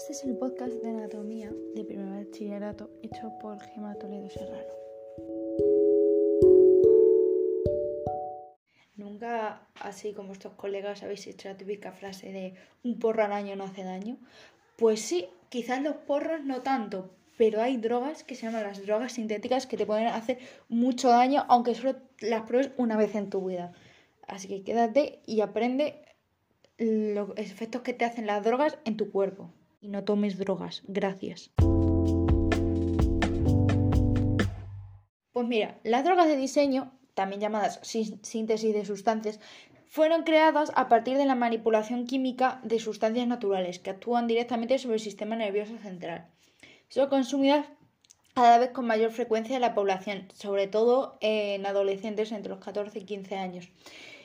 Este es el podcast de anatomía de primer bachillerato hecho por Gemma Toledo Serrano. Nunca, así como estos colegas, habéis hecho la típica frase de un porro al año no hace daño. Pues sí, quizás los porros no tanto, pero hay drogas que se llaman las drogas sintéticas que te pueden hacer mucho daño, aunque solo las pruebes una vez en tu vida. Así que quédate y aprende los efectos que te hacen las drogas en tu cuerpo. Y no tomes drogas. Gracias. Pues mira, las drogas de diseño, también llamadas síntesis de sustancias, fueron creadas a partir de la manipulación química de sustancias naturales que actúan directamente sobre el sistema nervioso central. Son consumidas cada vez con mayor frecuencia en la población, sobre todo en adolescentes entre los 14 y 15 años.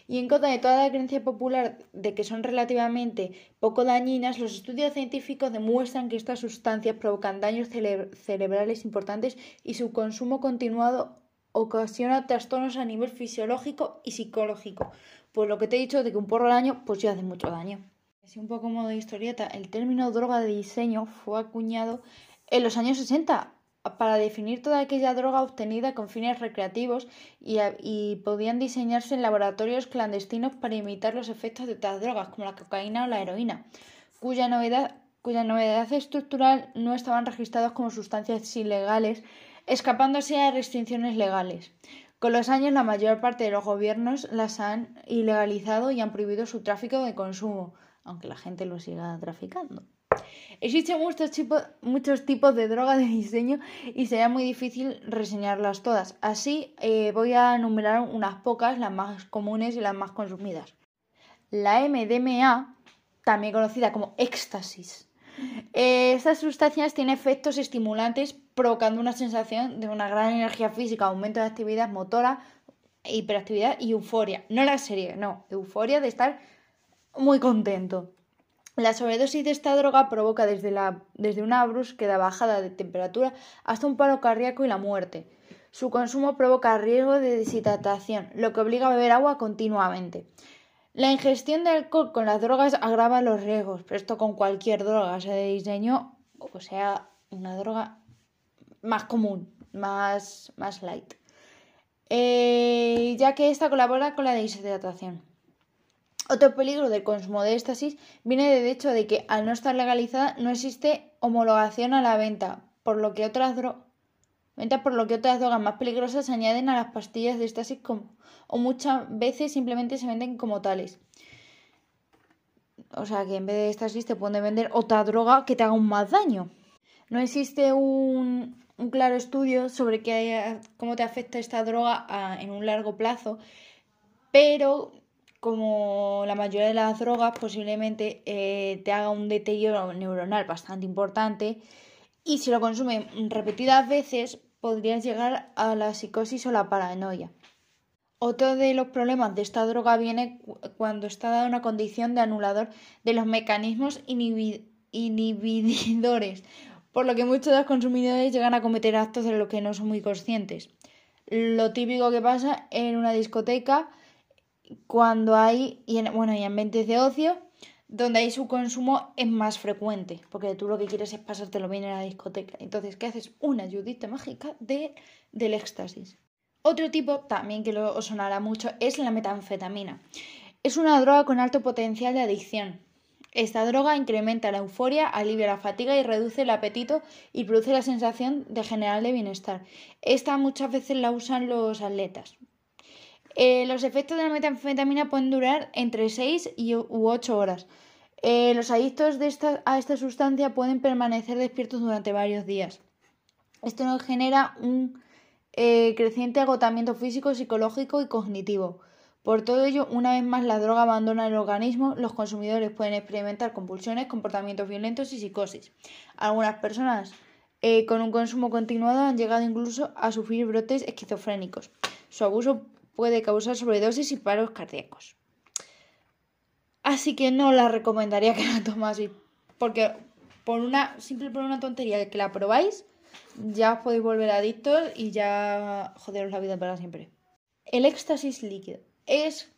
Y en contra de toda la creencia popular de que son relativamente poco dañinas, los estudios científicos demuestran que estas sustancias provocan daños cerebrales importantes y su consumo continuado ocasiona trastornos a nivel fisiológico y psicológico. Pues lo que te he dicho de que un porro al año, pues ya hace mucho daño. Así un poco modo de historieta, el término droga de diseño fue acuñado en los años 60 para definir toda aquella droga obtenida con fines recreativos y, podían diseñarse en laboratorios clandestinos para imitar los efectos de otras drogas, como la cocaína o la heroína, cuya novedad, cuya novedad estructural no estaban registrados como sustancias ilegales, escapándose a restricciones legales. Con los años, la mayor parte de los gobiernos las han ilegalizado y han prohibido su tráfico de consumo, aunque la gente lo siga traficando. Existen muchos tipos, muchos tipos de drogas de diseño y sería muy difícil reseñarlas todas. Así eh, voy a enumerar unas pocas, las más comunes y las más consumidas. La MDMA, también conocida como éxtasis. Eh, estas sustancias tienen efectos estimulantes provocando una sensación de una gran energía física, aumento de actividad motora, hiperactividad y euforia. No la serie, no, euforia de estar muy contento. La sobredosis de esta droga provoca desde, la, desde una brusca bajada de temperatura hasta un paro cardíaco y la muerte. Su consumo provoca riesgo de deshidratación, lo que obliga a beber agua continuamente. La ingestión de alcohol con las drogas agrava los riesgos, pero esto con cualquier droga, sea de diseño o sea una droga más común, más, más light. Eh, ya que esta colabora con la deshidratación. Otro peligro del consumo de éxtasis viene del hecho de que, al no estar legalizada, no existe homologación a la venta, por lo que otras, por lo que otras drogas más peligrosas se añaden a las pastillas de éxtasis o muchas veces simplemente se venden como tales. O sea que en vez de éxtasis te pueden vender otra droga que te haga un más daño. No existe un, claro estudio sobre qué, cómo te afecta esta droga en un largo plazo, pero como la mayoría de las drogas, posiblemente eh, te haga un deterioro neuronal bastante importante y si lo consumen repetidas veces podrías llegar a la psicosis o la paranoia. Otro de los problemas de esta droga viene cuando está dada una condición de anulador de los mecanismos inhibidores, por lo que muchos de los consumidores llegan a cometer actos de los que no son muy conscientes. Lo típico que pasa en una discoteca cuando hay, y en, bueno, y ambientes de ocio, donde hay su consumo es más frecuente, porque tú lo que quieres es pasártelo bien en la discoteca. Entonces, ¿qué haces? Una ayudita mágica de, del éxtasis. Otro tipo, también que lo, os sonará mucho, es la metanfetamina. Es una droga con alto potencial de adicción. Esta droga incrementa la euforia, alivia la fatiga y reduce el apetito y produce la sensación de general de bienestar. Esta muchas veces la usan los atletas, eh, los efectos de la metanfetamina pueden durar entre 6 y, u 8 horas. Eh, los adictos de esta, a esta sustancia pueden permanecer despiertos durante varios días. Esto nos genera un eh, creciente agotamiento físico, psicológico y cognitivo. Por todo ello, una vez más la droga abandona el organismo, los consumidores pueden experimentar compulsiones, comportamientos violentos y psicosis. Algunas personas con un consumo continuado han llegado incluso a sufrir brotes esquizofrénicos. Su abuso puede causar sobredosis y paros cardíacos. Así que no la recomendaría que la tomáis porque por una simple por una tontería que la probáis ya os podéis volver adictos y ya joderos la vida para siempre. El éxtasis líquido es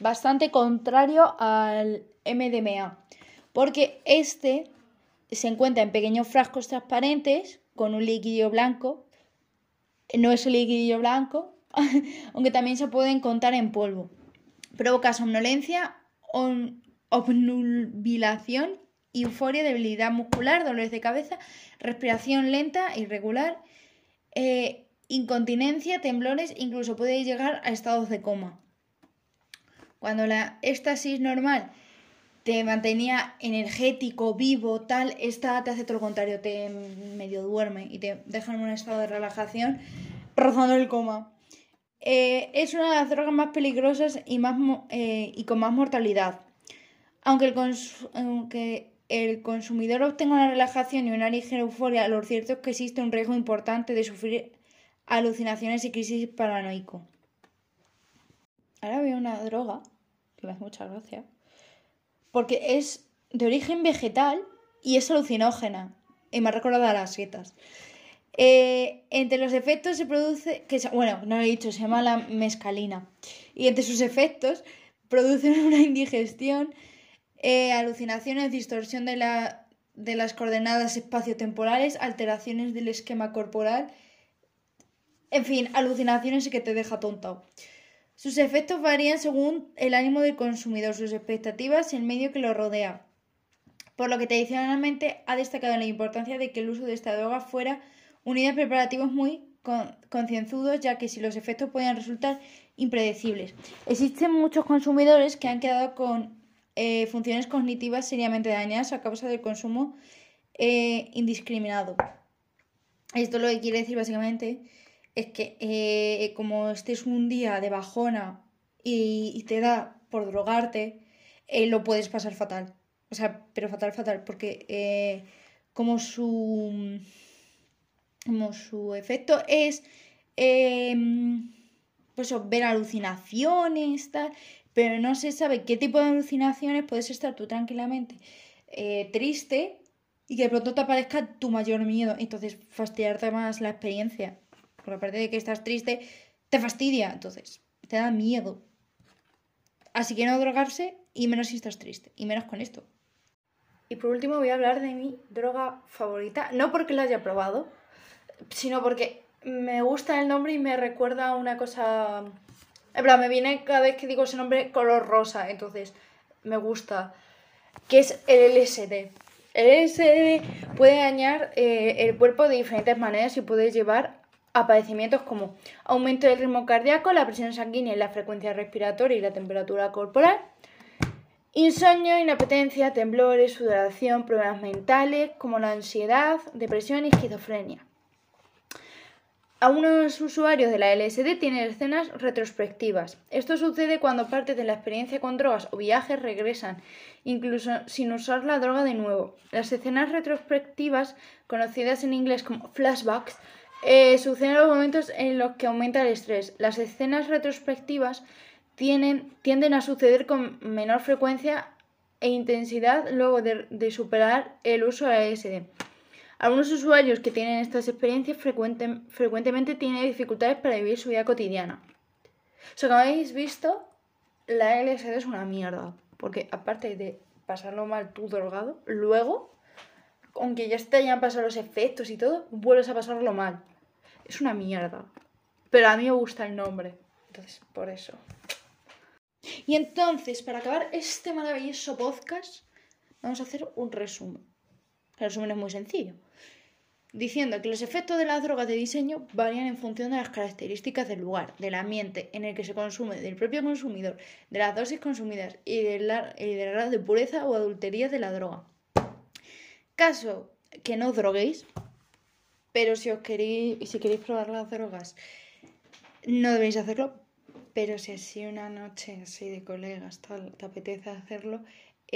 bastante contrario al MDMA porque este se encuentra en pequeños frascos transparentes con un líquido blanco. No es el líquido blanco, aunque también se puede encontrar en polvo. Provoca somnolencia, obnubilación, euforia, debilidad muscular, dolores de cabeza, respiración lenta, irregular, eh, incontinencia, temblores, incluso puede llegar a estados de coma. Cuando la éxtasis normal te mantenía energético, vivo, tal, esta te hace todo lo contrario, te medio duerme y te deja en un estado de relajación rozando el coma. Eh, es una de las drogas más peligrosas y, más, eh, y con más mortalidad. Aunque el, aunque el consumidor obtenga una relajación y una ligera euforia, lo cierto es que existe un riesgo importante de sufrir alucinaciones y crisis paranoico. Ahora veo una droga que me hace mucha gracia porque es de origen vegetal y es alucinógena. Y me ha recordado a las setas. Eh, entre los efectos se produce, que bueno, no lo he dicho, se llama la mescalina. Y entre sus efectos producen una indigestión, eh, alucinaciones, distorsión de, la, de las coordenadas espaciotemporales, alteraciones del esquema corporal, en fin, alucinaciones que te deja tontado. Sus efectos varían según el ánimo del consumidor, sus expectativas y el medio que lo rodea. Por lo que tradicionalmente ha destacado la importancia de que el uso de esta droga fuera unido a preparativos muy concienzudos, ya que si los efectos podían resultar impredecibles. Existen muchos consumidores que han quedado con eh, funciones cognitivas seriamente dañadas a causa del consumo eh, indiscriminado. Esto lo que quiere decir básicamente es que eh, como estés un día de bajona y, te da por drogarte, eh, lo puedes pasar fatal. O sea, pero fatal, fatal, porque como su su efecto es em, pues ver alucinaciones, tal, pero no se sabe qué tipo de alucinaciones puedes estar tú tranquilamente triste y que de pronto te aparezca tu mayor miedo, entonces fastidiarte más la experiencia. Porque aparte de que estás triste, te fastidia, entonces te da miedo. Así que no drogarse y menos si estás triste, y menos con esto. Y por último voy a hablar de mi droga favorita, no porque la haya probado, sino porque me gusta el nombre y me recuerda a una cosa... En plan, me viene cada vez que digo ese nombre color rosa, entonces me gusta, que es el LSD. El LSD puede dañar eh, el cuerpo de diferentes maneras y puede llevar a padecimientos como aumento del ritmo cardíaco, la presión sanguínea y la frecuencia respiratoria y la temperatura corporal, insomnio, inapetencia, temblores, sudoración, problemas mentales como la ansiedad, depresión y esquizofrenia. Algunos usuarios de la LSD tienen escenas retrospectivas. Esto sucede cuando parte de la experiencia con drogas o viajes regresan, incluso sin usar la droga de nuevo. Las escenas retrospectivas, conocidas en inglés como flashbacks, eh, suceden los momentos en los que aumenta el estrés. Las escenas retrospectivas tienden a suceder con menor frecuencia e intensidad luego de, superar el uso de LSD. Algunos usuarios que tienen estas experiencias frecuentemente tienen dificultades para vivir su vida cotidiana. O sea, como habéis visto, la LSD es una mierda. Porque aparte de pasarlo mal tú drogado, luego, aunque ya te hayan pasado los efectos y todo, vuelves a pasarlo mal. Es una mierda. Pero a mí me gusta el nombre. Entonces, por eso. Y entonces, para acabar este maravilloso podcast, vamos a hacer un resumen. El resumen es muy sencillo. Diciendo que los efectos de las drogas de diseño varían en función de las características del lugar, del ambiente en el que se consume, del propio consumidor, de las dosis consumidas y del grado de pureza o adultería de la droga. Caso que no droguéis, pero si os queréis, si queréis probar las drogas, no debéis hacerlo. Pero si así una noche así de colegas tal, te apetece hacerlo,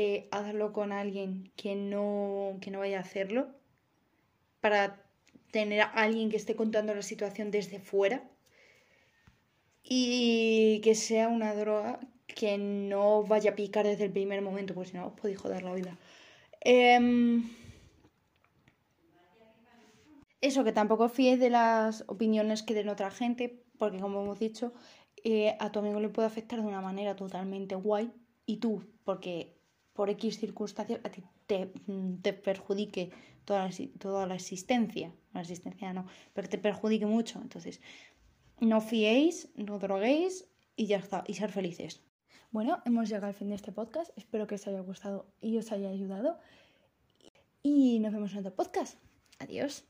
eh, hazlo con alguien que no, que no vaya a hacerlo. Para tener a alguien que esté contando la situación desde fuera. Y que sea una droga que no vaya a picar desde el primer momento, porque si no os podéis joder la vida. Eh, eso, que tampoco fíes de las opiniones que den otra gente, porque como hemos dicho, eh, a tu amigo le puede afectar de una manera totalmente guay y tú, porque por X circunstancias a ti te, mm, te perjudique toda la, toda la existencia, la existencia no, pero te perjudique mucho. Entonces, no fiéis, no droguéis y ya está, y ser felices. Bueno, hemos llegado al fin de este podcast. Espero que os haya gustado y os haya ayudado. Y nos vemos en otro podcast. Adiós.